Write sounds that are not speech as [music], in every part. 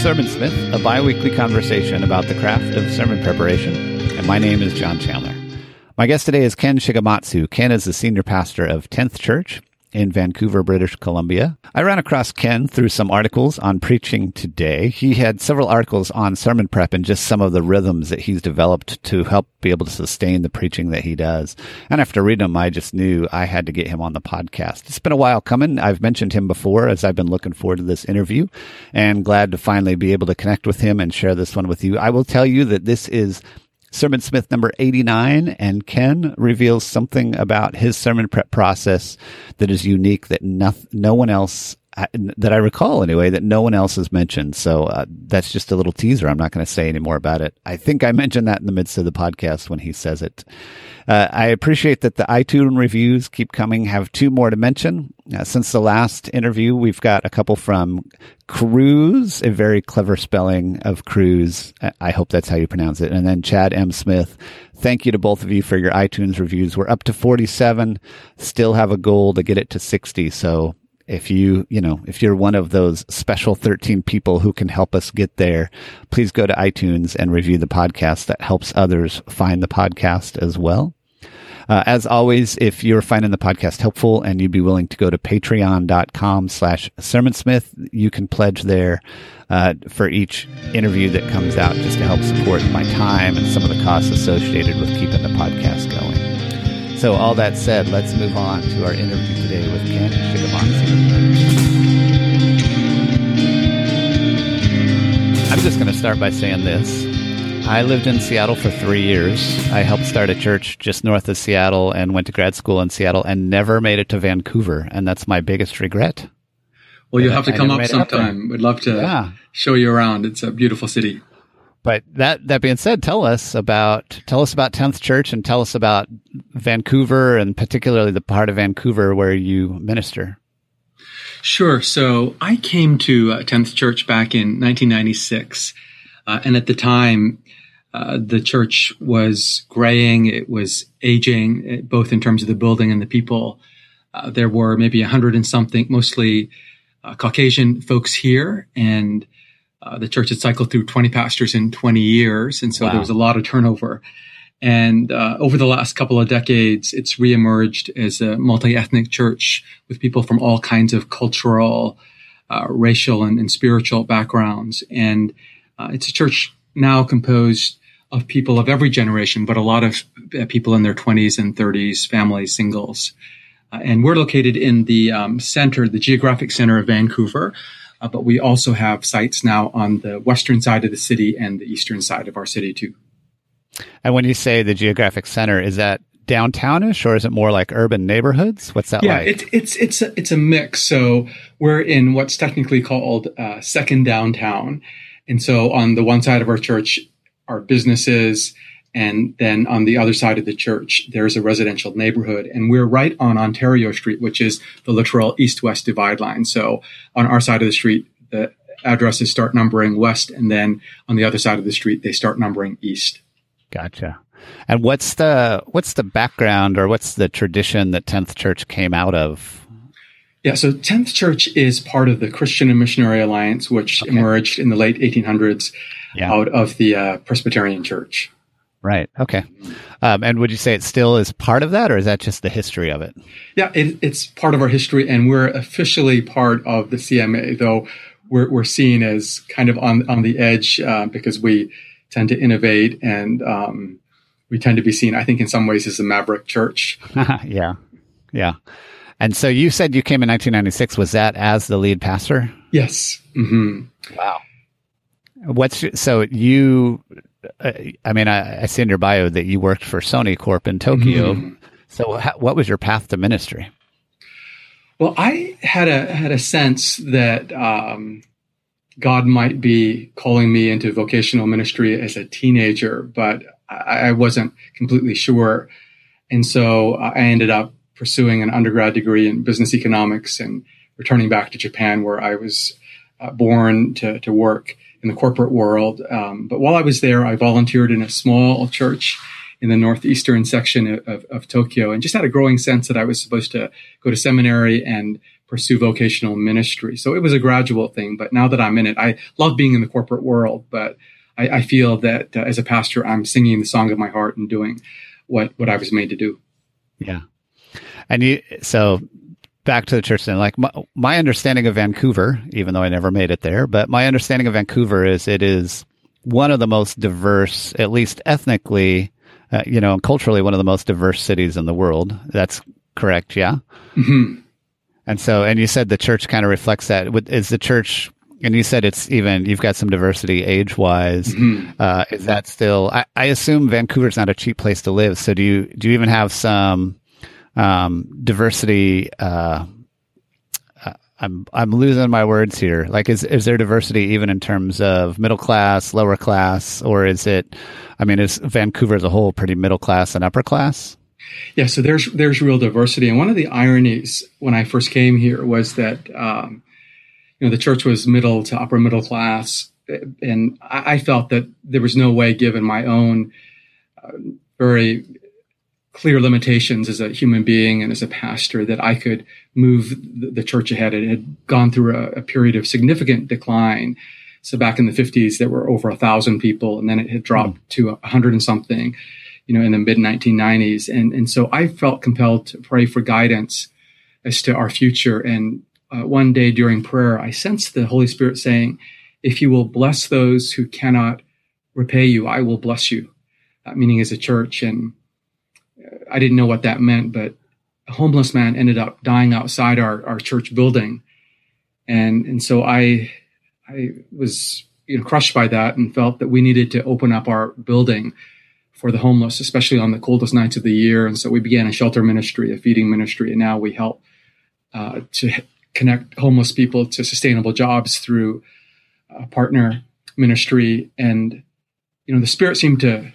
Sermonsmith, a bi weekly conversation about the craft of sermon preparation. And my name is John Chandler. My guest today is Ken Shigematsu. Ken is the senior pastor of 10th Church in Vancouver, British Columbia. I ran across Ken through some articles on preaching today. He had several articles on sermon prep and just some of the rhythms that he's developed to help be able to sustain the preaching that he does. And after reading them, I just knew I had to get him on the podcast. It's been a while coming. I've mentioned him before as I've been looking forward to this interview and glad to finally be able to connect with him and share this one with you. I will tell you that this is Sermonsmith number 89, and Ken reveals something about his sermon prep process that is unique that no, no one else that I recall anyway, that no one else has mentioned. So uh, that's just a little teaser. I'm not going to say any more about it. I think I mentioned that in the midst of the podcast when he says it. Uh, I appreciate that the iTunes reviews keep coming. Have two more to mention. Uh, since the last interview, we've got a couple from Cruz, a very clever spelling of Cruz. I hope that's how you pronounce it. And then Chad M. Smith. Thank you to both of you for your iTunes reviews. We're up to 47, still have a goal to get it to 60. So if you, you know, if you're one of those special 13 people who can help us get there, please go to iTunes and review the podcast. That helps others find the podcast as well. Uh, as always, if you're finding the podcast helpful and you'd be willing to go to patreon.com slash sermonsmith, you can pledge there uh, for each interview that comes out just to help support my time and some of the costs associated with keeping the podcast going. So, all that said, let's move on to our interview today with Ken Shigematsu. I'm just going to start by saying this. I lived in Seattle for three years. I helped start a church just north of Seattle and went to grad school in Seattle and never made it to Vancouver. And that's my biggest regret. Well, you'll have to I come up sometime. Up We'd love to yeah. show you around. It's a beautiful city. But that that being said, tell us about tell us about Tenth Church and tell us about Vancouver and particularly the part of Vancouver where you minister. Sure. So I came to uh, Tenth Church back in 1996, uh, and at the time, uh, the church was graying. It was aging, eh, both in terms of the building and the people. Uh, there were maybe a hundred and something, mostly uh, Caucasian folks here, and uh, the church had cycled through 20 pastors in 20 years, and so wow. there was a lot of turnover. And uh, over the last couple of decades, it's reemerged as a multi-ethnic church with people from all kinds of cultural, uh, racial, and, and, spiritual backgrounds. And uh, it's a church now composed of people of every generation, but a lot of uh, people in their 20s and 30s, families, singles. and we're located in the um, center, the geographic center of Vancouver. Uh, but we also have sites now on the western side of the city and the eastern side of our city too. And when you say the geographic center, is that downtownish or is it more like urban neighborhoods? What's that yeah, like? it's it's it's a, it's a mix. So we're in what's technically called uh, second downtown, and so on the one side of our church are businesses and then on the other side of the church, there's a residential neighborhood. And we're right on Ontario Street, which is the literal east west divide line. So on our side of the street, the addresses start numbering west. And then on the other side of the street, they start numbering east. Gotcha. And what's the what's the background or what's the tradition that 10th Church came out of? Yeah, so 10th Church is part of the Christian and Missionary Alliance, which okay. emerged in the late 1800s yeah. out of the uh, Presbyterian Church. Right. Okay. Um, and would you say it still is part of that, or is that just the history of it? Yeah, it, it's part of our history, and we're officially part of the CMA, though we're, we're seen as kind of on on the edge uh, because we tend to innovate and um, we tend to be seen, I think, in some ways, as a maverick church. [laughs] yeah, yeah. And so you said you came in 1996. Was that as the lead pastor? Yes. Mm-hmm. Wow. What's so you I mean, I, I, see in your bio that you worked for Sony Corp in Tokyo. Mm-hmm. So, how, what was your path to ministry? Well, I had a had a sense that um, God might be calling me into vocational ministry as a teenager, but I, I wasn't completely sure. And so uh, I ended up pursuing an undergrad degree in business economics and returning back to Japan, where I was uh, born to to work in the corporate world. Um, but while I was there, I volunteered in a small church in the northeastern section of, of, Tokyo and just had a growing sense that I was supposed to go to seminary and pursue vocational ministry. So it was a gradual thing. But now that I'm in it, I love being in the corporate world, but I, I feel that uh, as a pastor, I'm singing the song of my heart and doing what, what I was made to do. Yeah. And you, so back to the church then, like my, my understanding of Vancouver, even though I never made it there, but my understanding of Vancouver is it is one of the most diverse, at least ethnically, uh, you know, and culturally, one of the most diverse cities in the world. That's correct, yeah. Mm-hmm. And so, and you said the church kind of reflects that. Is the church? And you said it's even you've got some diversity age wise. Mm-hmm. Uh, is that still? I, I assume Vancouver's not a cheap place to live. So do you do you even have some um, diversity? Uh, uh I'm I'm losing my words here. Like, is is there diversity even in terms of middle class, lower class, or is it? I mean, is Vancouver as a whole pretty middle class and upper class? Yeah, so there's there's real diversity, and one of the ironies when I first came here was that um, you know the church was middle to upper middle class, and I, I felt that there was no way, given my own uh, very clear limitations as a human being and as a pastor, that I could move the, church ahead. It had gone through a, a period of significant decline. So back in the 50s, there were over a thousand people, and then it had dropped mm. to a hundred and something you know, in the mid 1990s. And, and so I felt compelled to pray for guidance as to our future. And uh, one day during prayer, I sensed the Holy Spirit saying, if you will bless those who cannot repay you, I will bless you, uh, meaning as a church. And I didn't know what that meant, but a homeless man ended up dying outside our, our church building. And, and so I, I was, you know, crushed by that and felt that we needed to open up our building for the homeless, especially on the coldest nights of the year. And so we began a shelter ministry, a feeding ministry, and now we help uh, to connect homeless people to sustainable jobs through a partner ministry. And you know, the Spirit seemed to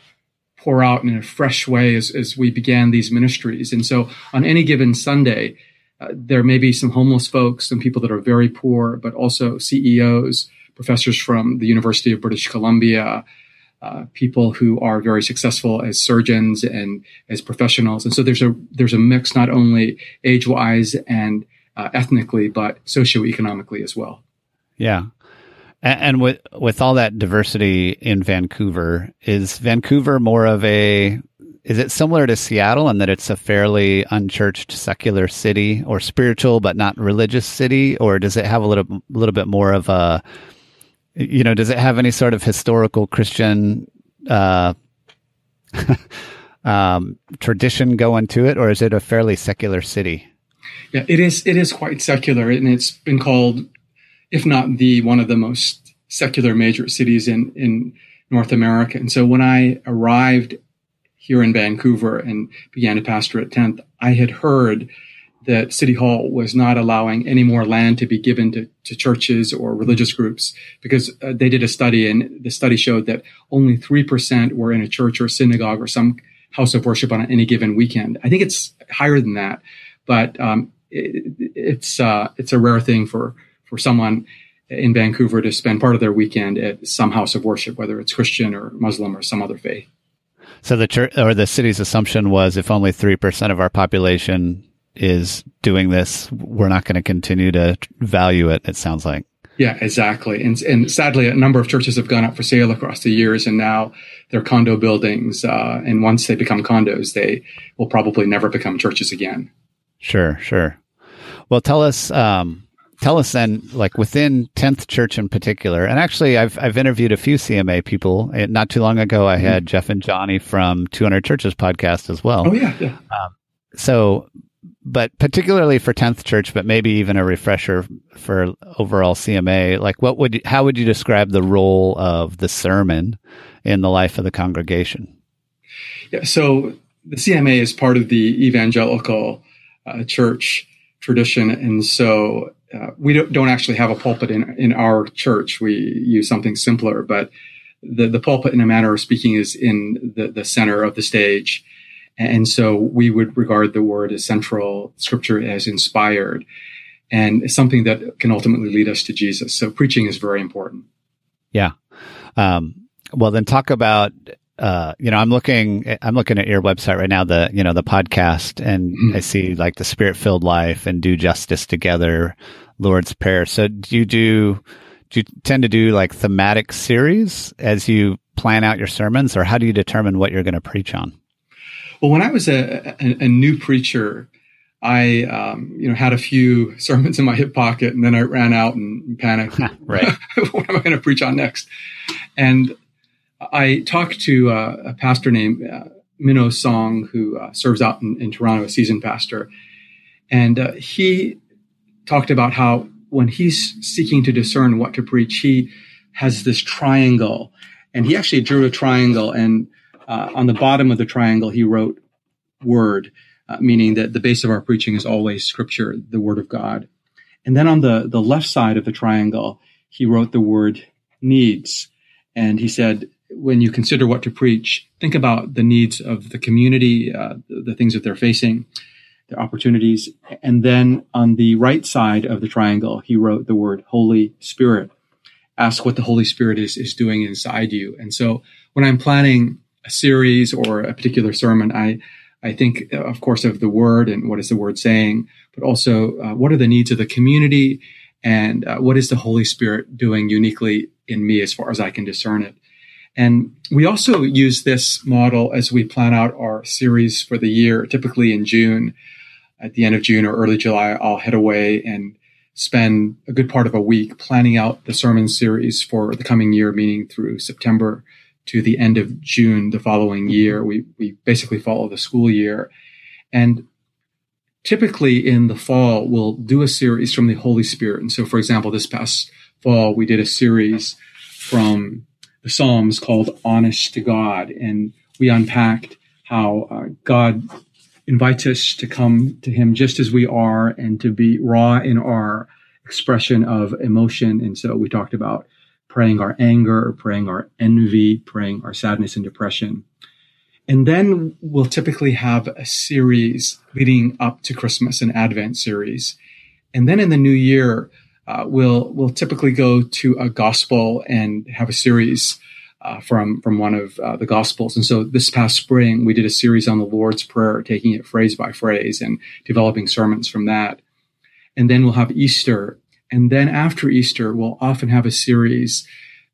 pour out in a fresh way as, as we began these ministries. And so on any given Sunday, uh, there may be some homeless folks, some people that are very poor, but also CEOs, professors from the University of British Columbia, uh, people who are very successful as surgeons and as professionals. And so there's a there's a mix not only age wise and uh, ethnically, but socioeconomically as well. Yeah. And, with with all that diversity in Vancouver, is Vancouver more of a is it similar to Seattle in that it's a fairly unchurched secular city or spiritual but not religious city, or does it have a little little bit more of a you know, does it have any sort of historical Christian uh, [laughs] um, tradition going to it, or is it a fairly secular city? Yeah, it is. It is quite secular, and it's been called, if not the one of the most secular major cities in in North America. And so when I arrived here in Vancouver and began to pastor at 10th, I had heard that City Hall was not allowing any more land to be given to, to churches or religious groups because uh, they did a study and the study showed that only 3% were in a church or synagogue or some house of worship on any given weekend. I think it's higher than that, but um, it, it's uh, it's a rare thing for for someone in Vancouver to spend part of their weekend at some house of worship, whether it's Christian or Muslim or some other faith. So the church or the city's assumption was if only 3% of our population is doing this, we're not going to continue to value it. It sounds like. Yeah, exactly. And, and sadly, a number of churches have gone up for sale across the years, and now they're condo buildings. Uh, and once they become condos, they will probably never become churches again. Sure, sure. Well, tell us, um, tell us then, like within Tenth Church in particular, and actually, I've I've interviewed a few CMA people. Not too long ago, I had mm-hmm. Jeff and Johnny from 200 Churches podcast as well. Oh yeah, yeah. Um, so but particularly for 10th church but maybe even a refresher for overall cma like what would you, how would you describe the role of the sermon in the life of the congregation yeah so the cma is part of the evangelical uh, church tradition and so uh, we don't, don't actually have a pulpit in, in our church we use something simpler but the, the pulpit in a manner of speaking is in the, the center of the stage and so we would regard the word as central, scripture as inspired, and something that can ultimately lead us to Jesus. So preaching is very important. Yeah. Um, well, then talk about uh, you know, I'm looking, I'm looking at your website right now, the, you know, the podcast and Mhm. I see like the spirit filled life and do justice together, Lord's prayer. So do you do, do you tend to do like thematic series as you plan out your sermons or how do you determine what you're going to preach on? Well, when I was a, a, a new preacher, I um, you know had a few [laughs] sermons in my hip pocket, and then I ran out and panicked. [laughs] Right. [laughs] what am I going to preach on next? And I talked to uh, a pastor named uh, Minho Song, who uh, serves out in, in Toronto, a seasoned pastor, and uh, he talked about how when he's seeking to discern what to preach, he has this triangle, and he actually drew a triangle, and uh, on the bottom of the triangle, he wrote "word," uh, meaning that the base of our preaching is always Scripture, the Word of God. And then on the the left side of the triangle, he wrote the word "needs," and he said, when you consider what to preach, think about the needs of the community, uh, the, the things that they're facing, their opportunities. And then on the right side of the triangle, he wrote the word Holy Spirit. Ask what the Holy Spirit is, is doing inside you. And so when I'm planning a series or a particular sermon, I, I think, uh, of course, of the word and what is the word saying, but also uh, what are the needs of the community and uh, what is the Holy Spirit doing uniquely in me as far as I can discern it. And we also use this model as we plan out our series for the year. Typically in June, at the end of June or early July, I'll head away and spend a good part of a week planning out the sermon series for the coming year, meaning through September to the end of June the following year. We, we basically follow the school year. And typically in the fall, we'll do a series from the Holy Spirit. And so, for example, this past fall, we did a series from the Psalms called Honest to God. And we unpacked how uh, God invites us to come to Him just as we are and to be raw in our expression of emotion. And so we talked about praying our anger, praying our envy, praying our sadness and depression. And then we'll typically have a series leading up to Christmas, an Advent series. And then in the new year, uh, we'll we'll typically go to a gospel and have a series uh, from from one of uh, the gospels. And so this past spring, we did a series on the Lord's Prayer, taking it phrase by phrase and developing sermons from that. And then we'll have Easter, and then after Easter, we'll often have a series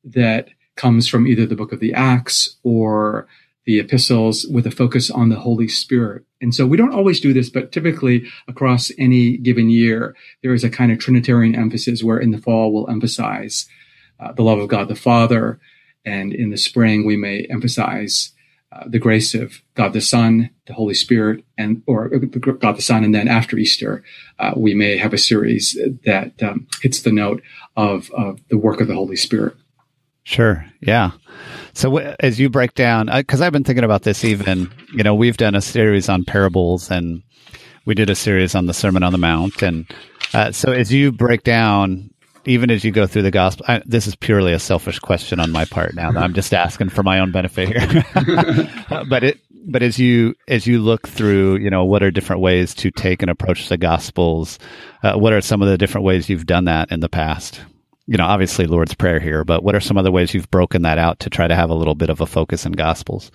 that comes from either the Book of the Acts or the epistles with a focus on the Holy Spirit. And so we don't always do this, but typically across any given year, there is a kind of Trinitarian emphasis where in the fall we'll emphasize uh, the love of God the Father. And in the spring, we may emphasize uh, the grace of God the Son, the Holy Spirit, and or God the Son. And then after Easter, uh, we may have a series that um, hits the note of, of the work of the Holy Spirit. Sure. Yeah. So as you break down, because I've been thinking about this, even you know, we've done a series on parables, and we did a series on the Sermon on the Mount, and uh, so as you break down, even as you go through the gospel, I, this is purely a selfish question on my part. Now I'm just asking for my own benefit here, [laughs] but it. But as you as you look through, you know, what are different ways to take and approach the Gospels? Uh, what are some of the different ways you've done that in the past? You know, obviously Lord's Prayer here, but what are some other ways you've broken that out to try to have a little bit of a focus in Gospels?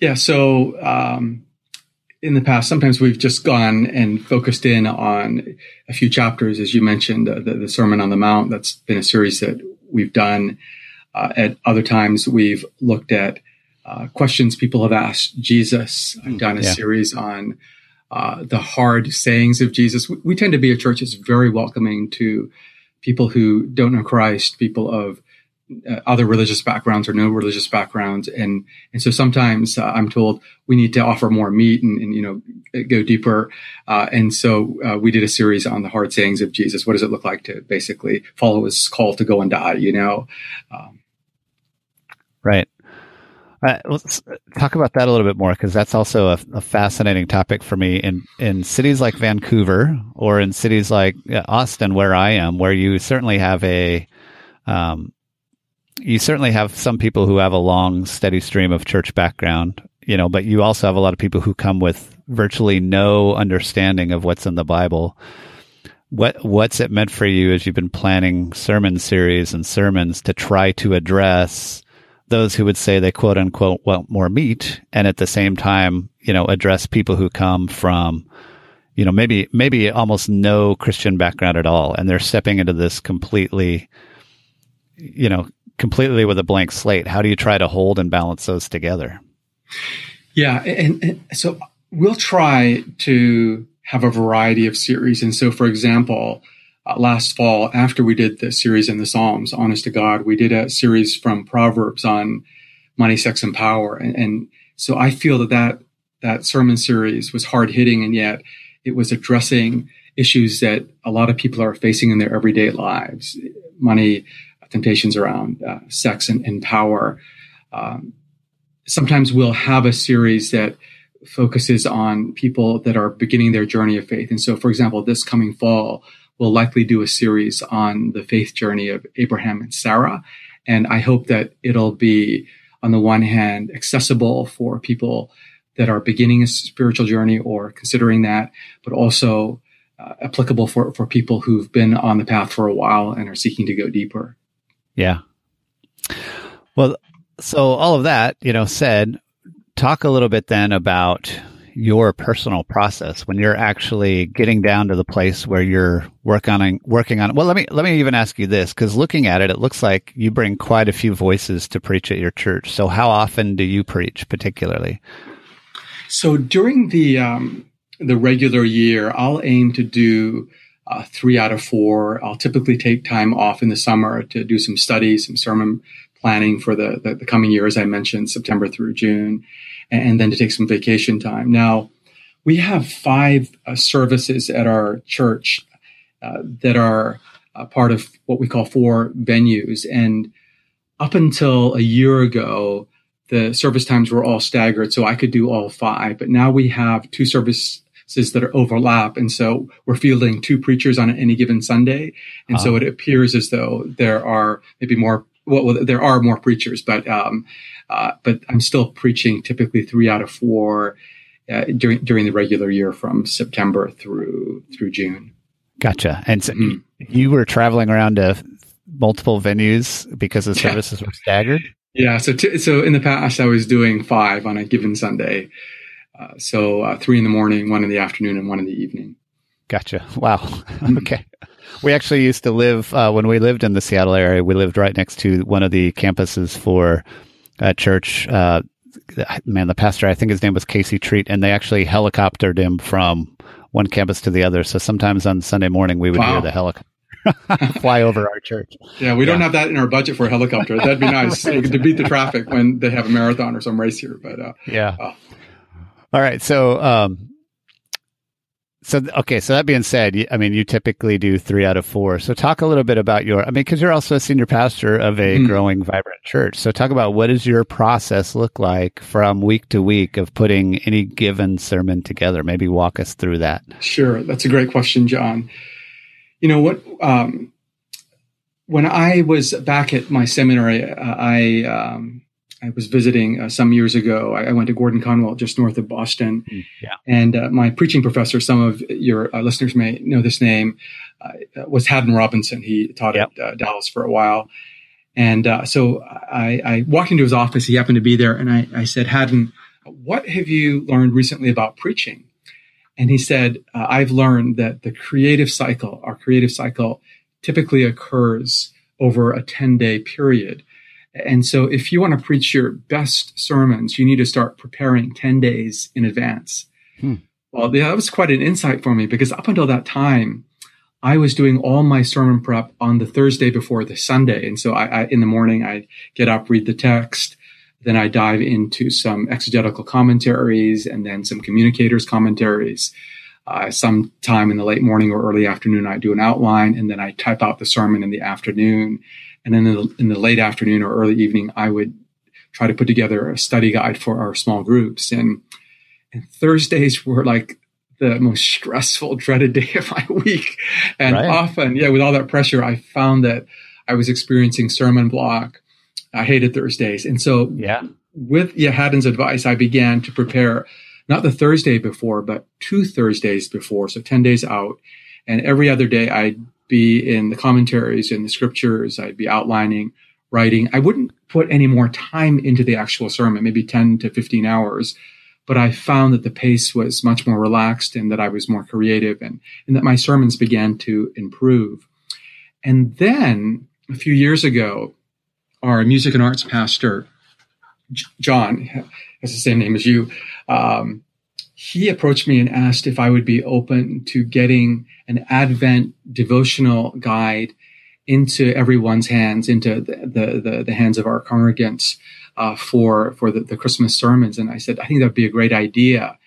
Yeah, so um, in the past, sometimes we've just gone and focused in on a few chapters, as you mentioned, uh, the, the, Sermon on the Mount. That's been a series that we've done. Uh, at other times, we've looked at uh, questions people have asked Jesus. I've done a yeah. series on uh, the hard sayings of Jesus. We, we tend to be a church that's very welcoming to people who don't know Christ, people of uh, other religious backgrounds or no religious backgrounds, and and so sometimes uh, I'm told we need to offer more meat and, and you know go deeper. Uh, and so uh, we did a series on the hard sayings of Jesus. What does it look like to basically follow His call to go and die? You know, um, right. Uh, let's talk about that a little bit more because that's also a, a, fascinating topic for me. In in cities like Vancouver or in cities like Austin, where I am, where you certainly have a, um, you certainly have some people who have a long, steady stream of church background, you know, but you also have a lot of people who come with virtually no understanding of what's in the Bible. What what's it meant for you as you've been planning sermon series and sermons to try to address those who would say they quote unquote want more meat and at the same time, you know, address people who come from, you know, maybe, maybe almost no Christian background at all. And they're stepping into this completely, you know, completely with a blank slate. How do you try to hold and balance those together? Yeah. And, and so we'll try to have a variety of series. And so, for example, uh, last fall, after we did the series in the Psalms, honest to God, we did a series from Proverbs on money, sex, and power. And, and so I feel that, that that sermon series was hard hitting, and yet it was addressing issues that a lot of people are facing in their everyday lives money, temptations around uh, sex and, and power. Um, sometimes we'll have a series that focuses on people that are beginning their journey of faith. And so, for example, this coming fall, we'll likely do a series on the faith journey of Abraham and Sarah. And I hope that it'll be, on the one hand, accessible for people that are beginning a spiritual journey or considering that, but also uh, applicable for, for people who've been on the path for a while and are seeking to go deeper. Yeah. Well, so all of that, you know, said, talk a little bit then about your personal process when you're actually getting down to the place where you're work on working on well let me let me even ask you this because looking at it it looks like you bring quite a few voices to preach at your church. So how often do you preach particularly? So during the um, the regular year i'll aim to do uh, three out of four. I'll typically take time off in the summer to do some studies some sermon planning for the, the, the coming year as i mentioned september through june and then to take some vacation time. Now, we have five uh, services at our church uh, that are uh, part of what we call four venues. And up until a year ago, the service times were all staggered, so I could do all five. But now we have two services that are overlap, and so we're fielding two preachers on any given Sunday, and uh-huh. so it appears as though there are maybe more. Well, there are more preachers, but um, uh, but I'm still preaching typically three out of four uh, during during the regular year from September through through June. Gotcha. And so mm-hmm. you were traveling around to multiple venues because the services yeah. were staggered. Yeah. So t- so in the past, I was doing five on a given Sunday. Uh, so uh, three in the morning, one in the afternoon, and one in the evening. Gotcha. Wow. [laughs] Mm-hmm. okay. We actually used to live uh, when we lived in the Seattle area. We lived right next to one of the campuses for a church. Uh, man, the pastor, I think his name was Casey Treat, and they actually helicoptered him from one campus to the other. So sometimes on Sunday morning, we would wow. hear the helicopter. [laughs] fly over our church. Yeah, we yeah. don't have that in our budget for a helicopter. That'd be nice [laughs] to beat the traffic when they have a marathon or some race here. But uh, yeah. Uh, All right. So um, so okay, so that being said, I mean, you typically do three out of four. So talk a little bit about your. I mean, because you're also a senior pastor of a mm. growing, vibrant church. So talk about what does your process look like from week to week of putting any given sermon together. Maybe walk us through that. Sure, that's a great question, John. You know what? Um, when I was back at my seminary, I um, I was visiting uh, some years ago. I, I, went to Gordon Conwell, just north of Boston. Mm, yeah. And uh, my preaching professor, some of your uh, listeners may know this name, uh, was Haddon Robinson. He taught yep. at uh, Dallas for a while. And uh, so I, I, walked into his office. He happened to be there. And I, I, said, Haddon, what have you learned recently about preaching? And he said, I've learned that the creative cycle, our creative cycle, typically occurs over a 10 day period. And so if you want to preach your best sermons, you need to start preparing 10 days in advance. Hmm. Well, yeah, that was quite an insight for me because up until that time, I was doing all my sermon prep on the Thursday before the Sunday. And so I, I in the morning, I get up, read the text, then I dive into some exegetical commentaries and then some communicators commentaries. Uh, sometime in the late morning or early afternoon, I do an outline and then I type out the sermon in the afternoon and then in the, in the late afternoon or early evening, I would try to put together a study guide for our small groups. And, and Thursdays were like the most stressful, dreaded day of my [laughs] week. And right. often, yeah, with all that pressure, I found that I was experiencing sermon block. I hated Thursdays. And so, yeah, with Haddon's advice, I began to prepare not the Thursday before, but two Thursdays before. So 10 days out. And every other day, I be in the commentaries in the scriptures. I'd be outlining writing. I wouldn't put any more time into the actual sermon, maybe 10 to 15 hours. But I found that the pace was much more relaxed and that I was more creative and, and that my sermons began to improve. And then a few years ago, our music and arts pastor, John, [laughs] has the same name as you, um, he approached me and asked if I would be open to getting an Advent devotional guide into everyone's hands, into the, the, the, the hands of our congregants uh, for, for the, the Christmas sermons. And I said, I think that would be a great idea.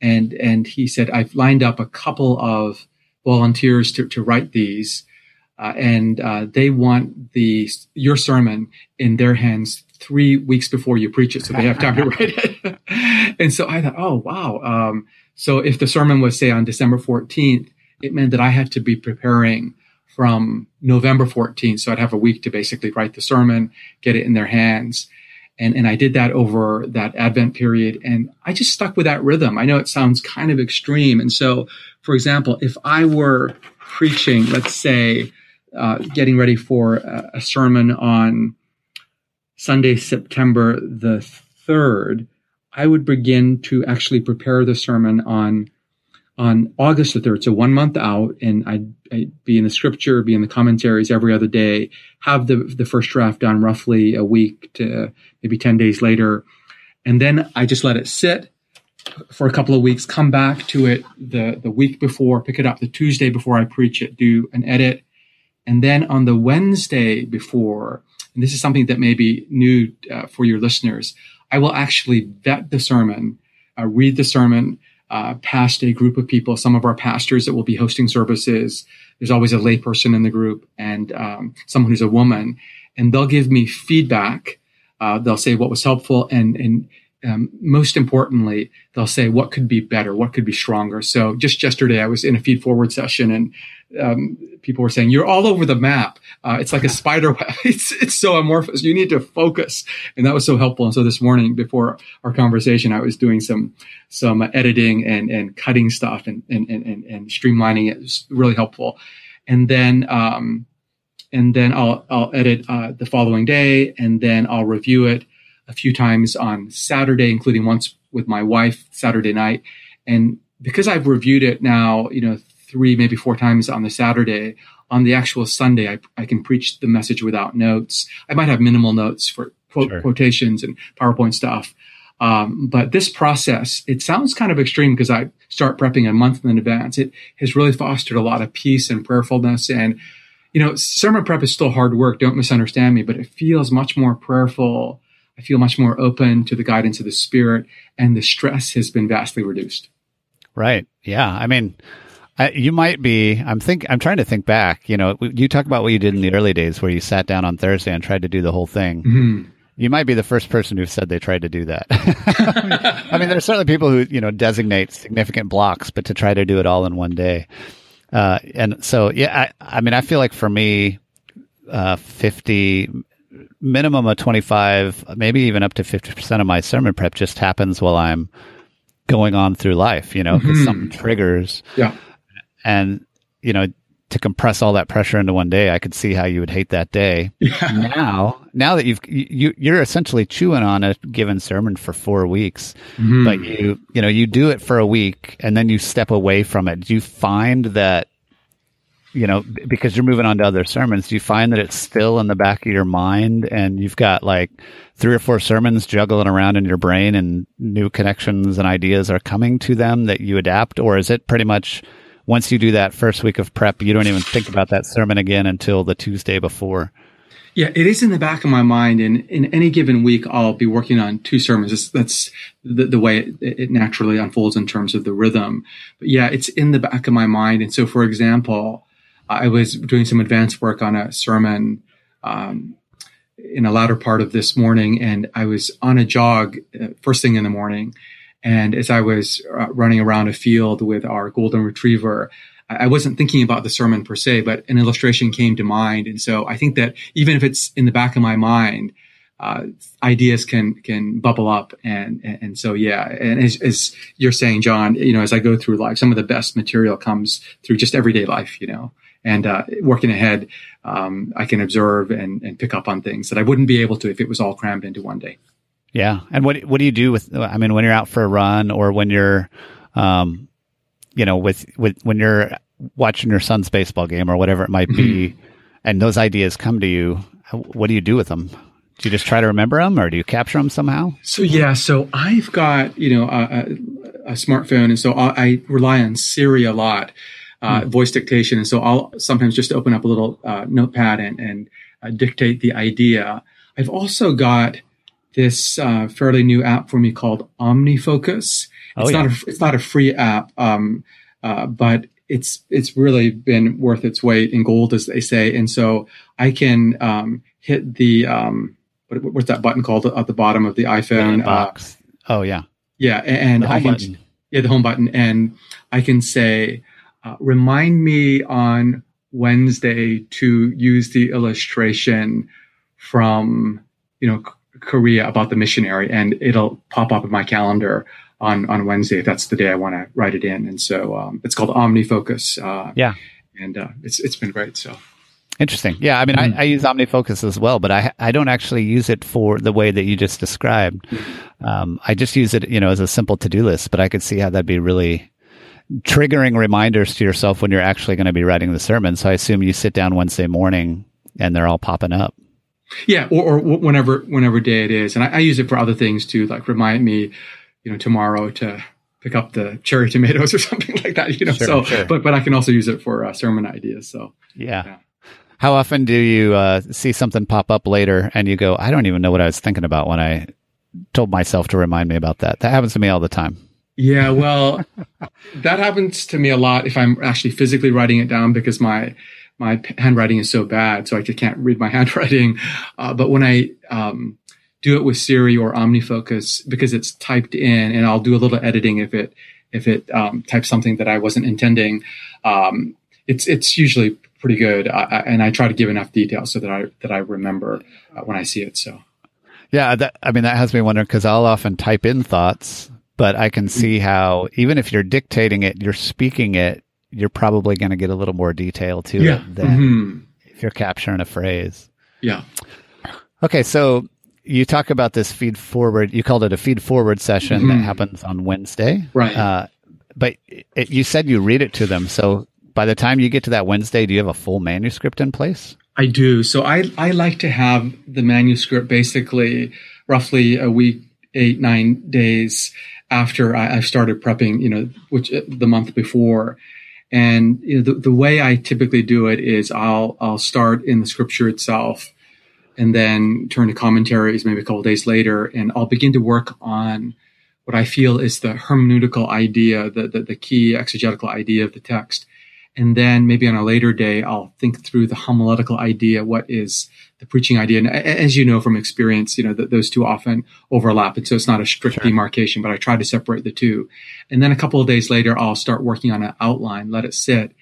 And, and he said, I've lined up a couple of volunteers to, to write these. Uh, and uh, they want the your sermon in their hands three weeks before you preach it, so they have time to [laughs] write it. [laughs] and so I thought, oh wow. Um, so if the sermon was say on December 14th, it meant that I had to be preparing from November 14th. So I'd have a week to basically write the sermon, get it in their hands. And, and I did that over that Advent period. And I just stuck with that rhythm. I know it sounds kind of extreme. And so, for example, if I were preaching, let's say, uh, getting ready for a, a sermon on Sunday, September the 3rd, I would begin to actually prepare the sermon on on August the 3rd, so one month out, and I'd, I'd, be in the scripture, be in the commentaries every other day, have the, the first draft done roughly a week to maybe 10 days later. And then I just let it sit for a couple of weeks, come back to it the, the week before, pick it up the Tuesday before I preach it, do an edit. And then on the Wednesday before, and this is something that may be new uh, for your listeners, I will actually vet the sermon, uh, read the sermon, uh, past a group of people, some of our pastors that will be hosting services. There's always a layperson in the group and um, someone who's a woman, and they'll give me feedback. Uh, they'll say what was helpful, and and um, most importantly, they'll say what could be better, what could be stronger. So just yesterday, I was in a feed forward session, and um, people were saying you're all over the map. Uh, it's like a [laughs] spider web. [laughs] It's it's so amorphous. You need to focus, and that was so helpful. And so this morning, before our conversation, I was doing some some editing and and cutting stuff and and and, and streamlining it. It was really helpful. And then um, and then I'll I'll edit uh, the following day, and then I'll review it a few times on Saturday, including once with my wife Saturday night. And because I've reviewed it now, you know, three, maybe four times on the Saturday, on the actual Sunday, I, I can preach the message without notes. I might have minimal notes for quote, sure. quotations and PowerPoint stuff. Um, but this process, it sounds kind of extreme because I start prepping a month in advance. It has really fostered a lot of peace and prayerfulness. And, you know, sermon prep is still hard work. Don't misunderstand me, but it feels much more prayerful. I feel much more open to the guidance of the Spirit, and the stress has been vastly reduced. Right. Yeah. I mean, I, you might be. I'm think. I'm trying to think back. You know, you talk about what you did in the early days, where you sat down on Thursday and tried to do the whole thing. Mm-hmm. You might be the first person who said they tried to do that. [laughs] I mean, there's certainly people who you know designate significant blocks, but to try to do it all in one day. Uh, and so, yeah, I, I, mean, I feel like for me, uh, 50, minimum of 25, maybe even up to 50% of my sermon prep just happens while I'm going on through life, you know, because mm-hmm. something triggers. Yeah and you know to compress all that pressure into one day, I could see how you would hate that day. Yeah. Now, now that you've you you're essentially chewing on a given sermon for four weeks, mm-hmm. but you you know you do it for a week and then you step away from it. Do you find that you know because you're moving on to other sermons? Do you find that it's still in the back of your mind and you've got like three or four sermons juggling around in your brain and new connections and ideas are coming to them that you adapt, or is it pretty much once you do that first week of prep, you don't even think about that sermon again until the Tuesday before. Yeah, it is in the back of my mind, and in any given week, I'll be working on two sermons. that's the, the way it, it, naturally unfolds in terms of the rhythm. But yeah, it's in the back of my mind. And so, for example, I was doing some advanced work on a sermon um, in a latter part of this morning, and I was on a jog uh, first thing in the morning, and as I was uh, running around a field with our golden retriever, I wasn't thinking about the sermon per se, but an illustration came to mind. And so I think that even if it's in the back of my mind, uh, ideas can can bubble up, and and, so yeah, and as, as, you're saying, John, you know, as I go through life, some of the best material comes through just everyday life, you know, And uh, working ahead, um, I can observe and, and pick up on things that I wouldn't be able to if it was all crammed into one day. Yeah. And what what do you do with? I mean, when you're out for a run or when you're, um, you know, with with when you're watching your son's baseball game or whatever it might be, mm-hmm. and those ideas come to you, what do you do with them? Do you just try to remember them, or do you capture them somehow? So yeah, so I've got you know a, a, a smartphone, and so I, I, rely on Siri a lot, uh, mm. voice dictation, and so I'll sometimes just open up a little uh, notepad and, and uh, dictate the idea. I've also got this uh, fairly new app for me called OmniFocus. Oh, it's yeah. not a, it's not a free app, um, uh, but it's it's really been worth its weight in gold, as they say. And so I can um, hit the um, what, what's that button called at the bottom of the iPhone? The box. Uh, oh yeah, yeah, and I can button. yeah the home button, and I can say, uh, remind me on Wednesday to use the illustration from you know Korea about the missionary, and it'll pop up in my calendar on on Wednesday if that's the day I want to write it in. And so um, it's called OmniFocus. Uh, yeah, and uh, it's it's been great. So interesting. Yeah, I mean, mm-hmm. I, I, use OmniFocus as well, but I I don't actually use it for the way that you just described. Mm-hmm. Um, I just use it, you know, as a simple to do list. But I could see how that'd be really triggering reminders to yourself when you're actually going to be writing the sermon. So I assume you sit down Wednesday morning and they're all popping up. Yeah, or, or whenever whenever day it is, and I, I, use it for other things too, like remind me, you know, tomorrow to pick up the cherry tomatoes or [laughs] something like that. You know, sure, so sure. but but I can also use it for uh, sermon ideas. So yeah. yeah. How often do you uh, see something pop up later and you go, I don't even know what I was thinking about when I told myself to remind me about that? That happens to me all the time. Yeah, well, [laughs] that happens to me a lot if I'm actually physically writing it down because my my handwriting is so bad, so I just can't read my [laughs] handwriting. Uh, but when I um, do it with Siri or OmniFocus, because it's typed in, and I'll do a little editing if it if it um, types something that I wasn't intending. Um, it's it's usually pretty good, I, and I try to give enough detail so that I that I remember uh, when I see it. So. Yeah, that, I mean that has me wondering because I'll often type in thoughts, but I can see how even if you're dictating it, you're speaking it you're probably going to get a little more detail to yeah. it than mm-hmm. if you're capturing a phrase. Yeah. Okay, so you talk about this feed forward. You called it a feed forward session mm-hmm. that happens on Wednesday, right? Uh, but it, you said you read it to them. So by the time you get to that Wednesday, do you have a full manuscript in place? I do. So I I like to have the manuscript basically roughly a week, eight nine days after I, have started prepping. You know, which the month before and you know, the, the way I typically do it is I'll I'll start in the scripture itself, and then turn to commentaries maybe a couple days later, and I'll begin to work on what I feel is the hermeneutical idea, the, the, the key exegetical idea of the text. And then maybe on a later day, I'll think through the homiletical idea. What is the preaching idea? And as you know from experience, you know, that those two often overlap. And so it's not a strict sure. demarcation, but I try to separate the two. And then a couple of days later, I'll start working on an outline, let it sit.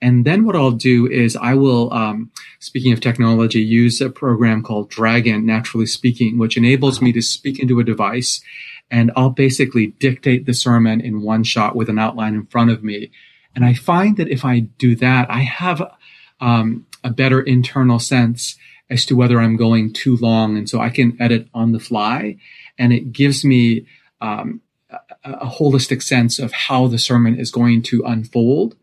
And then what I'll do is I will, um, speaking of technology, use a program called Dragon, naturally speaking, which enables me to speak into a device and I'll basically dictate the sermon in one shot with an outline in front of me and I find that if I do that, I have um, a better internal sense as to whether I'm going too long. And so I can edit on the fly and it gives me um, a, a holistic sense of how the sermon is going to unfold.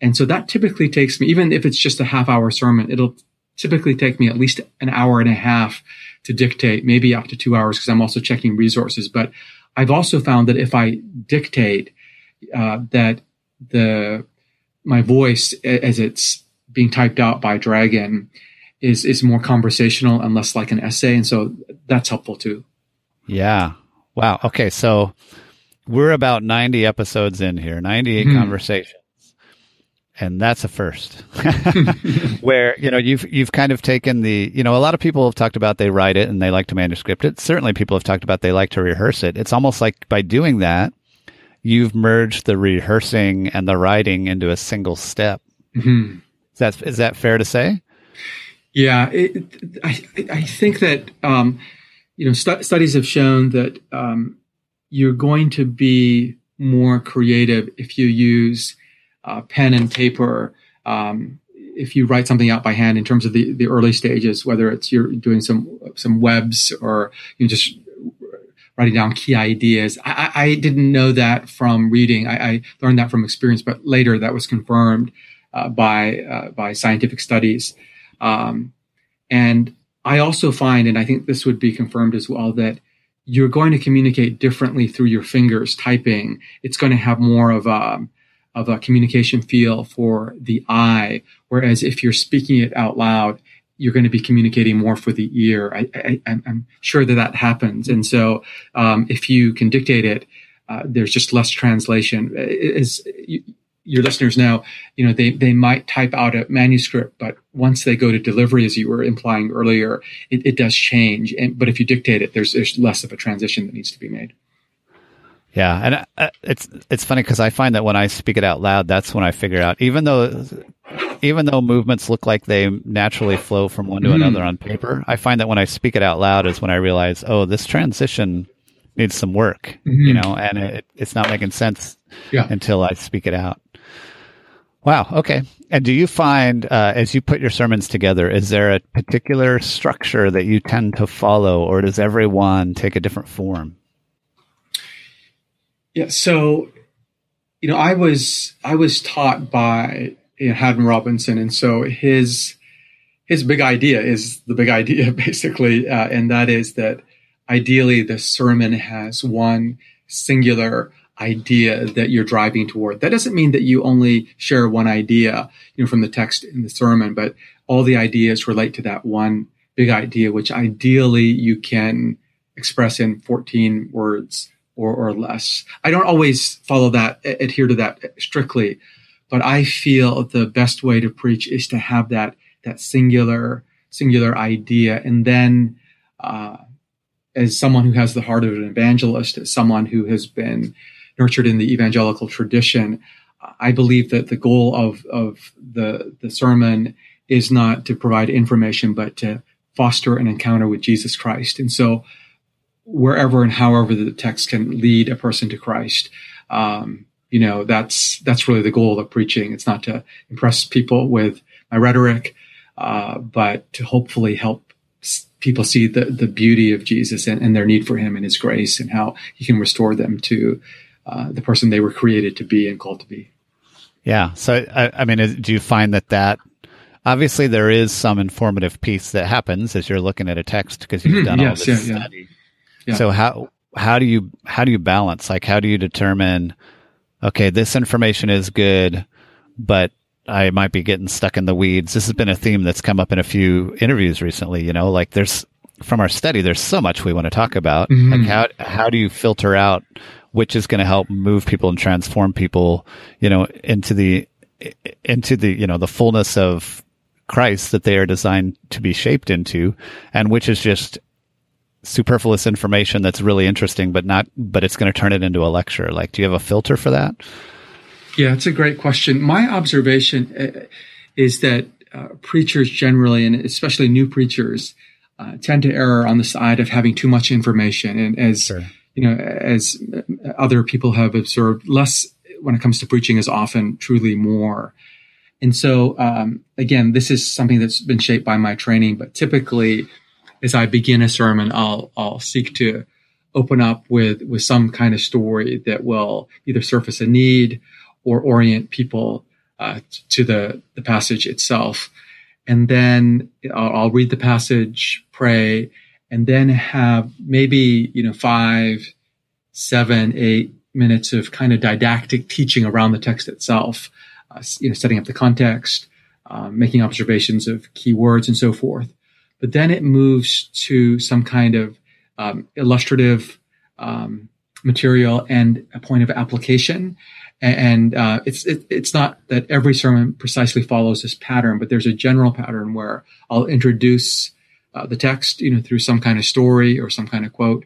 And so that typically takes me, even if it's just a half hour sermon, it'll typically take me at least an hour and a half to dictate, maybe up to two hours because I'm also checking resources. But I've also found that if I dictate, uh, that the my voice as it's being typed out by Dragon is is more conversational and less like an essay, and so that's helpful too. Yeah. Wow. Okay. So we're about 90 episodes in here, 98 mm. conversations. And that's a first. [laughs] [laughs] Where, you know, you've you've kind of taken the, you know, a lot of people have talked about they write it and they like to manuscript it. Certainly people have talked about they like to rehearse it. It's almost like by doing that, you've merged the rehearsing and the writing into a single step. Mm-hmm. Is that is that fair to say? Yeah, it, I I think that um, you know stu- studies have shown that um, you're going to be more creative if you use uh, pen and paper. Um, if you write something out by hand in terms of the, the early stages, whether it's you're doing some some webs or you know, just writing down key ideas. I, I didn't know that from reading. I, I, learned that from experience, but later that was confirmed uh, by uh, by scientific studies. Um, and I also find, and I think this would be confirmed as well, that you're going to communicate differently through your fingers typing. It's going to have more of a of a communication feel for the eye, whereas if you're speaking it out loud, you're going to be communicating more for the ear. I, am sure that that happens, and so um, if you can dictate it, uh, there's just less translation. You, your listeners know, you know they they might type out a manuscript, but once they go to delivery, as you were implying earlier, it, it does change. And but if you dictate it, there's there's less of a transition that needs to be made. Yeah, and uh, it's it's funny because I find that when I speak it out loud, that's when I figure out. Even though even though movements look like they naturally flow from one to mm-hmm. another on paper, I find that when I speak it out loud is when I realize, oh, this transition needs some work, mm-hmm. you know, and it, it's not making sense yeah. until I speak it out. Wow. Okay. And do you find, uh, as you put your sermons together, is there a particular structure that you tend to follow, or does every one take a different form? Yeah. So, you know, I was I was taught by you know, Haddon Robinson, and so his his big idea is the big [laughs] idea basically, uh, and that is that ideally the sermon has one singular idea that you're driving toward. That doesn't mean that you only share one idea, you know, from the text in the sermon, but all the ideas relate to that one big idea, which ideally you can express in 14 words or, or less. I don't always follow that, adhere to that strictly, but I feel the best way to preach is to have that that singular singular idea, and then uh, as someone who has the heart of an evangelist, as someone who has been nurtured in the evangelical tradition, I believe that the goal of of the the sermon is not to provide information, but to foster an encounter with Jesus Christ. And so, wherever and however the text can lead a person to Christ, um, you know that's that's really the goal of preaching it's not to impress people with my rhetoric uh, but to hopefully help people see the, the beauty of jesus and, and, their need for him and his grace and how he can restore them to uh, the person they were created to be and called to be yeah so i, I mean do you find that that obviously there is some informative piece that happens as you're looking at a text because you've mm-hmm. done yes, all this yeah, study yeah. so how how do you how do you balance like how do you determine okay, this information is good, but I might be getting stuck in the weeds. This has been a theme that's come up in a few interviews recently. You know, like there's from our study, there's so much we want to talk about. Mm-hmm. Like how how do you filter out which is going to help move people and transform people, you know, into the into the you know the fullness of Christ that they are designed to be shaped into, and which is just superfluous information that's really interesting, but not, but it's going to turn it into a lecture? Like, do you have a filter for that? Yeah, it's a great question. My observation uh, is that uh, preachers generally, and especially new preachers, uh, tend to err on the side of having too much information. And as sure. You know, as other people have observed, less when it comes to preaching is often truly more. And so, um, again, this is something that's been shaped by my training, but typically as I begin a sermon, I'll I'll seek to open up with with some kind of story that will either surface a need or orient people uh, to the the passage itself, and then I'll, I'll read the passage, pray, and then have maybe you know five, seven, eight minutes of kind of didactic teaching around the text itself, uh, you know, setting up the context, uh, making observations of key words and so forth but then it moves to some kind of um, illustrative um, material and a point of application. And uh, it's it, it's not that every sermon precisely follows this pattern, but there's a general pattern where I'll introduce uh, the text, you know, through some kind of story or some kind of quote,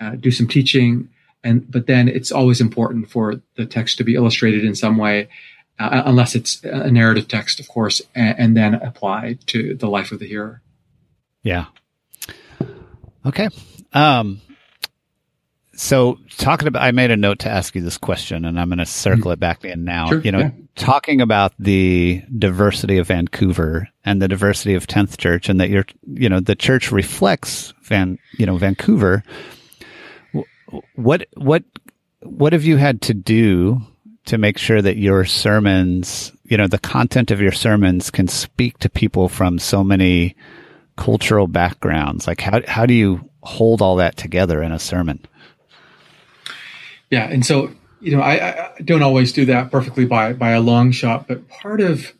uh, do some teaching, and but then it's always important for the text to be illustrated in some way, uh, unless it's a narrative text, of course, and, and then applied to the life of the hearer. Yeah. Okay. Um, so talking about, I made a note to ask you this question, and I'm going to circle mm-hmm. it back in now. Sure, you know, yeah. talking about the diversity of Vancouver and the diversity of Tenth Church, and that you're, you know, the church reflects Van, you know, Vancouver. What what what have you had to do to make sure that your sermons, you know, the content of your sermons can speak to people from so many cultural backgrounds? Like, how how do you hold all that together in a sermon? Yeah, and so you know, I, I, don't always do that perfectly by by a long shot, but part of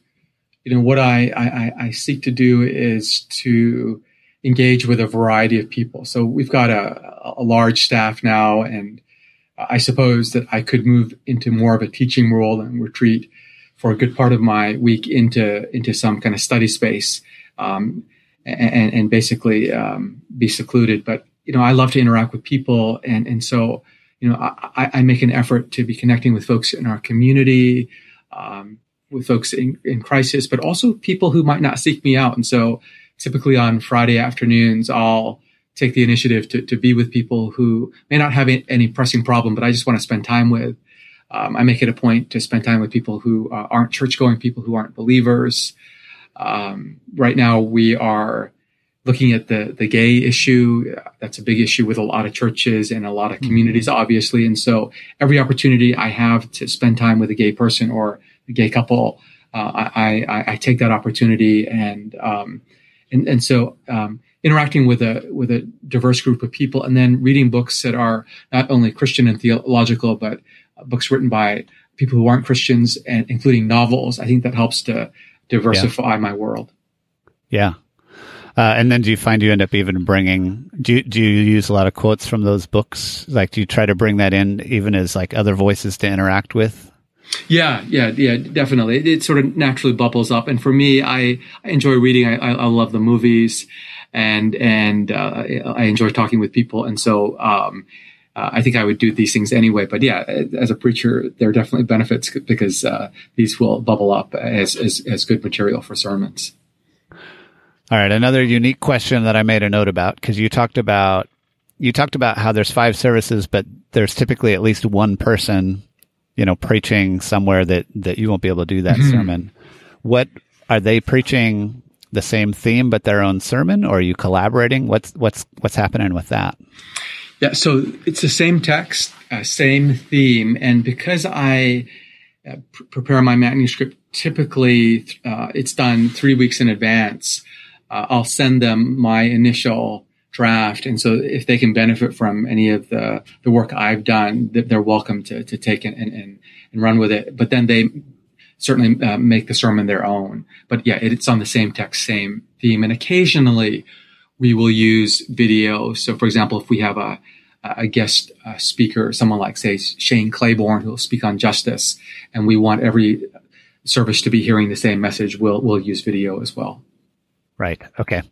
you know what I, I I seek to do is to engage with a variety of people. So we've got a, a large staff now, and I suppose that I could move into more of a teaching role and retreat for a good part of my week into into some kind of study space, um, and, and basically um, be secluded. But you know, I love to interact with people, and and so you know, I, I, make an effort to be connecting with folks in our community, um, with folks in, in, crisis, but also people who might not seek me out. And so typically on Friday afternoons, I'll take the initiative to, to be with people who may not have any pressing problem, but I just want to spend time with. Um, I make it a point to spend time with people who uh, aren't church going, people who aren't believers. Um, right now, we are looking at the the gay issue that's a big issue with a lot of churches and a lot of mm-hmm. communities obviously and so every opportunity i have to spend time with a gay person or a gay couple uh, I, I, I take that opportunity and um, and and so um, interacting with a with a diverse group of people and then reading books that are not only christian and theological but books written by people who aren't christians and including novels i think that helps to diversify yeah. my world yeah uh, and then do you find you end up even bringing, do you, do you use a lot of quotes from those books? Like, do you try to bring that in even as like other voices to interact with? Yeah, yeah, yeah, definitely. It, it sort of naturally bubbles up. And for me, I, I enjoy reading. I, I, I love the movies and, and, uh, I enjoy talking with people. And so, um, uh, I think I would do these things anyway. But yeah, as a preacher, there are definitely benefits because uh, these will bubble up as, as, as good material for sermons. All right, another unique question that I made a note about because you talked about you talked about how there's five services, but there's typically at least one person, you know, preaching somewhere that that you won't be able to do that mm-hmm. sermon. What are they preaching the same theme but their own sermon, or are you collaborating? What's what's what's happening with that? Yeah, so it's the same text, uh, same theme, and because I uh, pr- prepare my manuscript, typically uh, it's done three weeks in advance uh, I'll send them my initial draft. And so if they can benefit from any of the, the work I've done, they're welcome to, to take it and, and, and run with it. But then they certainly uh, make the sermon their own. But yeah, it's on the same text, same theme. And occasionally we will use video. So for example, if we have a, a guest uh, speaker, someone like say Shane Claiborne, who will speak on justice, and we want every service to be hearing the same message, we'll, we'll use video as well. Right. Okay.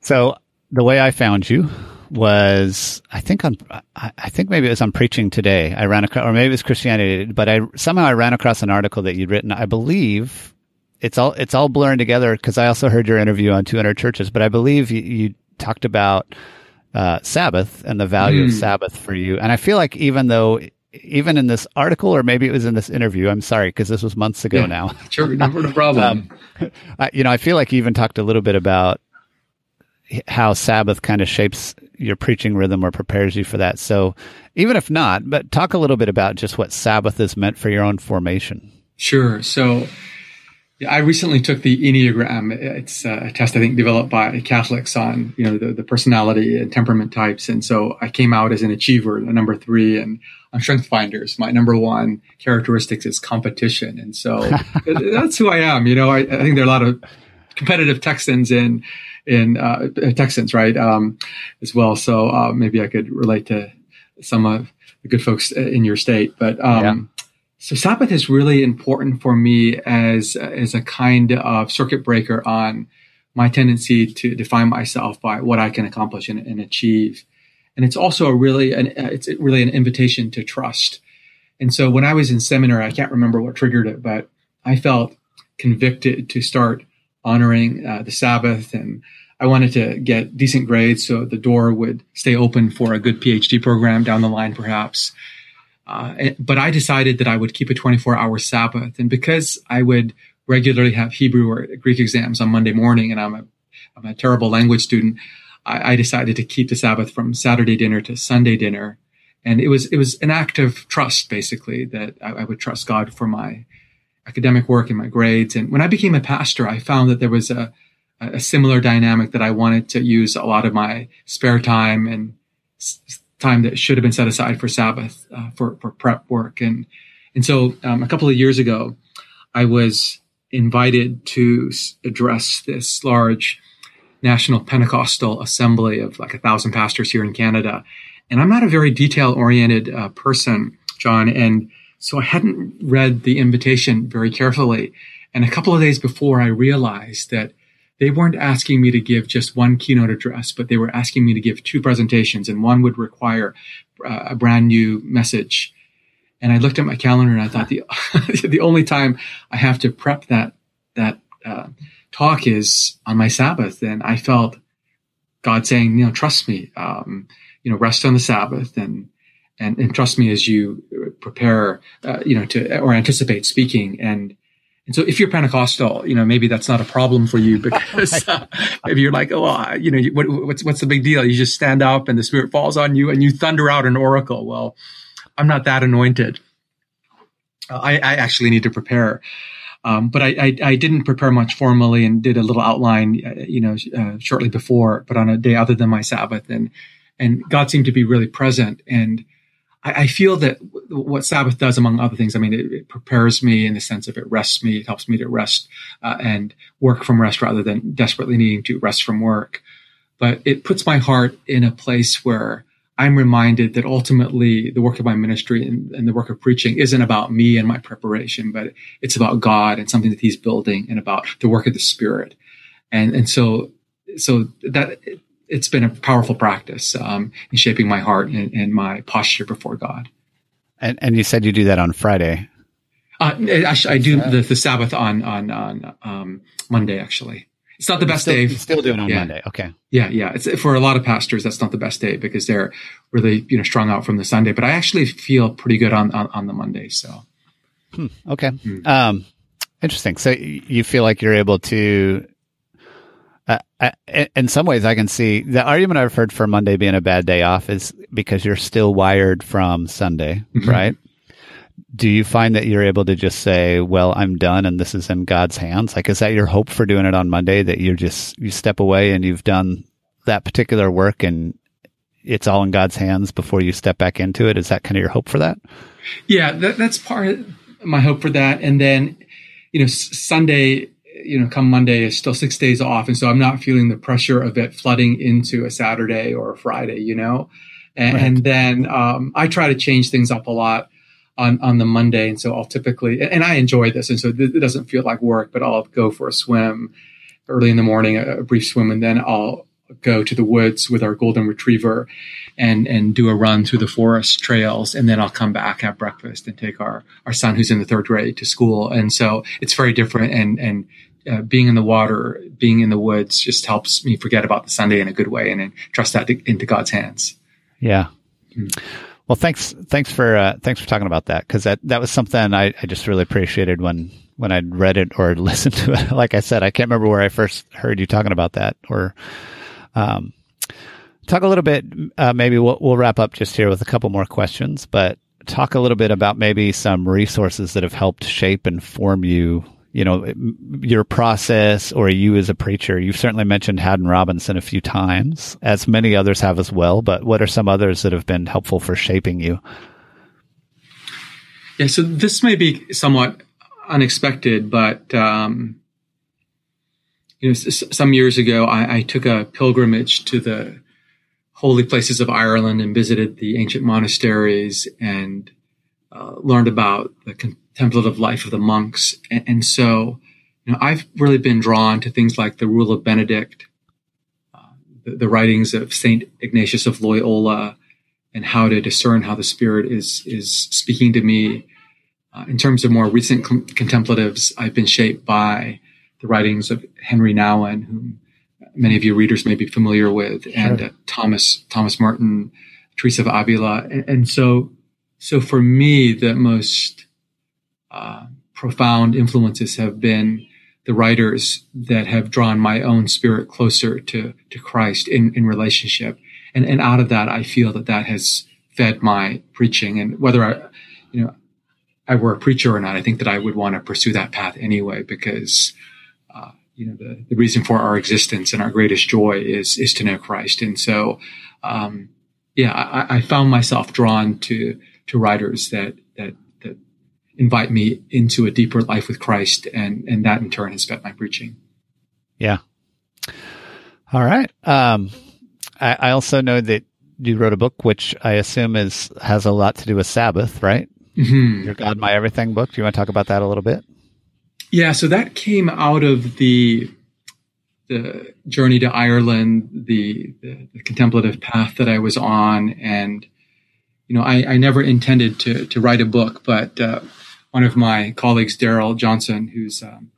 So the way I found you was, I think on, I think maybe it was on preaching today. I ran across, or maybe it was Christianity, but I somehow I ran across an article that you'd written. I believe it's all it's all blurring together because I also heard your interview on 200 churches, but I believe you, you talked about uh, Sabbath and the value mm. of. Sabbath for you. And I feel like even though even in this article, or maybe it was in this interview. I'm sorry because this was months ago yeah, now. [laughs] Sure, no, no problem. um, I, you know, I feel like you even talked a little bit about how Sabbath kind of shapes your preaching rhythm or prepares you for that. So, even if not, but talk a little bit about just what Sabbath is meant for your own formation. Sure. So, I recently took the Enneagram. It's a test I think developed by Catholics on you know the, the personality and temperament types, and so I came out as an achiever, a number three, and on Strength Finders, my number one characteristics is competition, and so [laughs] that's who I am. You know, I, I, think there are a lot of competitive Texans in in uh, Texans, right, um, as well. So uh, maybe I could relate to some of the good folks in your state, but. Um, yeah so Sabbath is really important for me as as a kind of circuit breaker on my tendency to define myself by what I can accomplish and, and achieve. And it's also a really an, it's really an invitation to trust. And so when I was in seminary, I can't remember what triggered it, but I felt convicted to start honoring uh, the Sabbath and I wanted to get decent grades so the door would stay open for a good PhD program down the line, perhaps. Uh, but I decided that I would keep a 24 hour Sabbath. And because I would regularly have Hebrew or Greek exams on Monday morning, and I'm a, I'm a terrible language student, I, I decided to keep the Sabbath from Saturday dinner to Sunday dinner. And it was, it was an act of trust, basically, that I, I would trust God for my academic work and my grades. And when I became a pastor, I found that there was a, a similar dynamic that I wanted to use a lot of my spare time and time that should have been set aside for Sabbath uh, for for prep work. And and so um, a couple of years ago, I was invited to address this large national Pentecostal assembly of like a thousand pastors here in Canada. And I'm not a very detail oriented uh, person, John, and so I hadn't read the invitation very carefully. And a couple of days before, I realized that they weren't asking me to give just one keynote address, but they were asking me to give two presentations, and one would require uh, a brand new message. And I looked at my calendar and I thought the [laughs] the only time I have to prep that that uh, talk is on my Sabbath, and I felt God saying, you know, trust me, um, you know, rest on the Sabbath, and and and trust me as you prepare, uh, you know, to or anticipate speaking and and so if you're Pentecostal, you know, maybe that's not a problem for you [laughs] because uh, maybe you're like, oh, you know, what, what's, what's the big deal? You just stand up and the spirit falls on you and you thunder out an oracle. Well, I'm not that anointed. Uh, I, I, actually need to prepare. Um, but I, I, I, didn't prepare much formally and did a little outline, uh, you know, uh, shortly before, but on a day other than my Sabbath. And, and God seemed to be really present. And I, feel that what Sabbath does, among other things, I mean, it, it, prepares me in the sense of it rests me. It helps me to rest uh, and work from rest rather than desperately needing to rest from work. But it puts my heart in a place where I'm reminded that ultimately the work of my ministry and, and, the work of preaching isn't about me and my preparation, but it's about God and something that He's building and about the work of the Spirit. And and so so that it's been a powerful practice um, in shaping my heart and, and, my posture before God. And, and you said you do that on Friday. Uh, actually, I do the, the Sabbath on on on um, Monday. Actually, it's not the best still, day. Still doing on yeah. Monday. Okay. Yeah, yeah. It's for a lot of pastors. That's not the best day because they're really you know strung out from the Sunday. But I actually feel pretty good on on, on the Monday. So. Hmm, okay. Hmm. Um, interesting. So you feel like you're able to uh, in some ways, I can see the argument I've heard for Monday being a bad day off is because you're still wired from Sunday, mm-hmm. right? Do you find that you're able to just say, "Well, I'm done, and this is in God's hands"? Like, is that your hope for doing it on Monday? That you're just you step away and you've done that particular work, and it's all in God's hands before you step back into it. Is that kind of your hope for that? Yeah, that, that's part of my hope for that. And then, you know, Sunday you know, come Monday is still six days off. And so I'm not feeling the pressure of it flooding into a Saturday or a Friday, you know? And, right. and then, um, I try to change things up a lot on, on the Monday. And so I'll typically, and I enjoy this. And so it doesn't feel like work, but I'll go for a swim early in the morning, a, brief swim, and then I'll go to the woods with our golden retriever and and do a run through the forest trails and then I'll come back have breakfast and take our our son who's in the third grade to school and so it's very different and and uh, being in the water, being in the woods just helps me forget about the Sunday in a good way and, and trust that to, into God's hands. Yeah. Mm. Well, thanks, thanks for, uh, thanks for talking about that. Cause that, that was something I, I just really appreciated when, when I'd read it or [laughs] listened to it. Like I said, I can't remember where I first heard you talking about that or, um, talk a little bit, uh, maybe we'll, we'll wrap up just here with a couple more questions, but talk a little bit about maybe some resources that have helped shape and form you you know, your process or you as a preacher? You've certainly mentioned Haddon Robinson a few times, as many others have as well, but what are some others that have been helpful for shaping you? Yeah, so this may be somewhat unexpected, but um, you know, some years ago, I, I, took a pilgrimage to the holy places of Ireland and visited the ancient monasteries and uh, learned about the contemplative life of the monks. And, and, so, you know, I've really been drawn to things like the Rule of Benedict, uh, the, the, writings of Saint Ignatius of Loyola, and how to discern how the Spirit is is speaking to me. Uh, in terms of more recent com- contemplatives, I've been shaped by the writings of Henri Nouwen, whom many of your readers may be familiar with, and uh, Thomas Thomas Merton, Teresa of Avila, and, and, so so for me, the most uh, profound influences have been the writers that have drawn my own spirit closer to to Christ in in relationship, and and out of that, I feel that that has fed my preaching, and whether I, you know, I were a preacher or not, I think that I would want to pursue that path anyway because you know, the, the reason for our existence and our greatest joy is, is to know Christ. And so, um, yeah, I, I, found myself drawn to, to writers that, that, that invite me into a deeper life with Christ. And, and that in turn has fed my preaching. Yeah. All right. Um, I, I also know that you wrote a book, which I assume is, has a lot to do with Sabbath, right? Mm-hmm. Your God, My Everything book. Do you want to talk about that a little bit? Yeah, so that came out of the the journey to Ireland, the, the, the contemplative path that I was on, and you know, I, I never intended to to write a book, but uh, one of my colleagues, Darrell Johnson, who's um,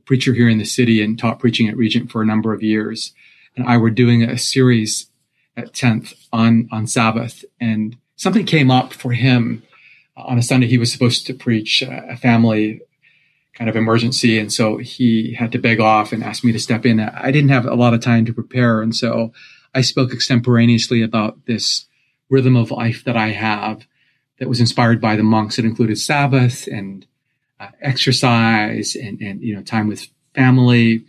a preacher here in the city and taught preaching at Regent for a number of years, and I were doing a series at Tenth on on Sabbath, and something came up for him on a Sunday. He was supposed to preach a family kind of emergency. And so he had to beg off and ask me to step in. I didn't have a lot of time to prepare. And so I spoke extemporaneously about this rhythm of life that I have that was inspired by the monks. It included Sabbath and uh, exercise and, and, you know, time with family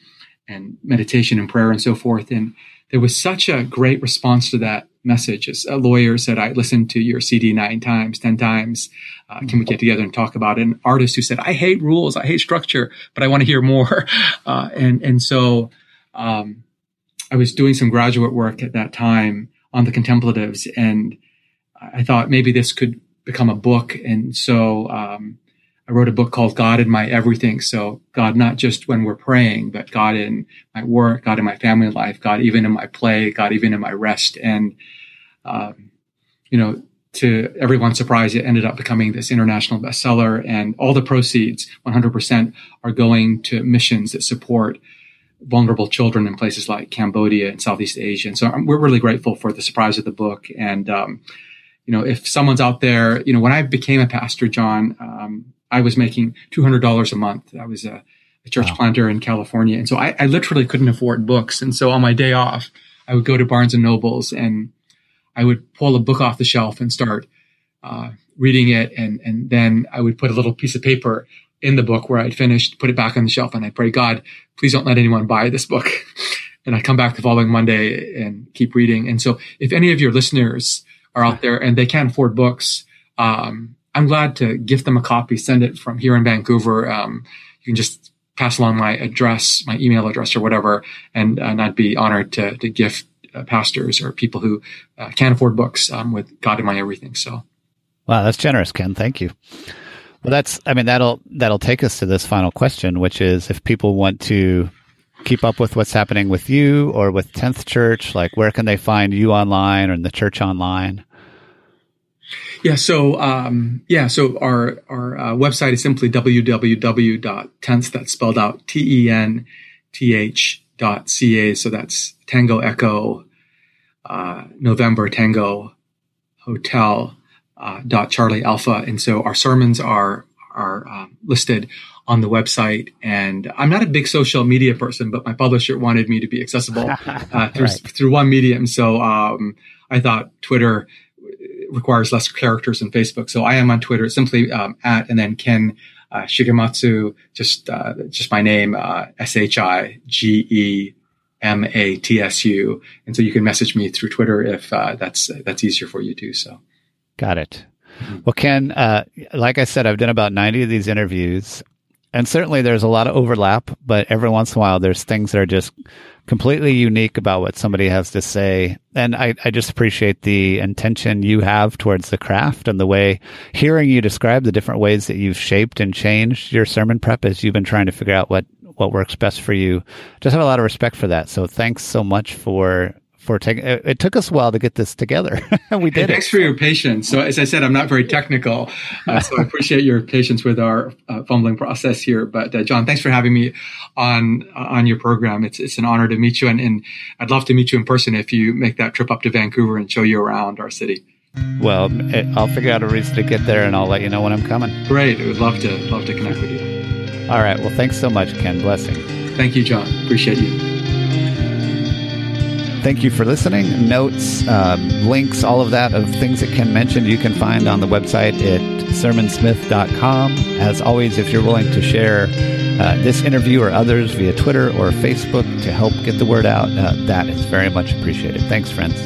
and meditation and prayer and so forth. And there was such a great response to that message. As a lawyer said, I listened to your CD nine times, 10 times. Uh, can we get together and talk about it? An artist who said, I hate rules. I hate structure, but I want to hear more. [laughs] Uh, and, and so, um, I was doing some graduate work at that time on the contemplatives and I thought maybe this could become a book. And so, um, I wrote a book called God in My Everything. So God, not just when we're praying, but God in my work, God in my family life, God even in my play, God even in my rest. And, um, you know, to everyone's surprise, it ended up becoming this international bestseller and all the proceeds, 100% are going to missions that support vulnerable children in places like Cambodia and Southeast Asia. And so we're really grateful for the surprise of the book. And, um, you know, if someone's out there, you know, when I became a pastor, John, um, I was making $200 a month. I was a, a church wow. planter in California. And so I, I, literally couldn't afford books. And so on my day off, I would go to Barnes and Nobles and I would pull a book off the shelf and start uh, reading it. And, and then I would put a little piece of paper in the book where I'd finished, put it back on the shelf. And I pray, God, please don't let anyone buy this book. [laughs] and I come back the following Monday and keep reading. And so if any of your listeners are out there and they can't afford books, um, I'm glad to gift them a copy, send it from here in Vancouver. Um, you can just pass along my address, my email address or whatever, and, and I'd be honored to, to gift uh, pastors or people who uh, can't afford books um, with God in my everything. So, wow, that's generous, Ken. Thank you. Well, that's, I mean, that'll, that'll take us to this final question, which is if people want to keep up with what's happening with you or with 10th Church, like where can they find you online or in the church online? Yeah. So, um, yeah. So our, our uh, website is simply www.tenth, that's spelled out T-E-N-T-H dot C-A. So that's Tango Echo, uh, November Tango Hotel, uh, dot Charlie Alpha. And so our sermons are, are um, listed on the website. And I'm not a big social media person, but my publisher wanted me to be accessible [laughs] uh, through, right. through one medium. So um, I thought Twitter requires less characters than Facebook. So I am on Twitter, simply um, at and then Ken uh, Shigematsu, just uh, just my name, uh, S H I G E M A T S U, and so you can message me through Twitter if uh, that's that's easier for you too. So, got it. Mm-hmm. Well, Ken, uh, like I said, I've done about ninety of these interviews, and certainly there's a lot of overlap, but every once in a while there's things that are just completely unique about what somebody has to say. And I, I just appreciate the intention you have towards the craft and the way hearing you describe the different ways that you've shaped and changed your sermon prep as you've been trying to figure out what, what works best for you. Just have a lot of respect for that. So thanks so much for for taking. It, it, took us a while to get this together. and [laughs] we did. Thanks for your patience. So, as I said, I'm not very technical, uh, so I appreciate your patience with our uh, fumbling process here. But uh, John, thanks for having me on uh, on your program. It's it's an honor to meet you, and, and I'd love to meet you in person if you make that trip up to Vancouver and show you around our city. Well, it, I'll figure out a reason to get there, and I'll let you know when I'm coming. Great. I would love to love to connect with you. All right. Well, thanks so much, Ken. Blessing. Thank you, John. Appreciate you. Thank you for listening. Notes, um, links, all of that of things that Ken mentioned, you can find on the website at sermonsmith.com. As always, if you're willing to share uh, this interview or others via Twitter or Facebook to help get the word out, uh, that is very much appreciated. Thanks, friends.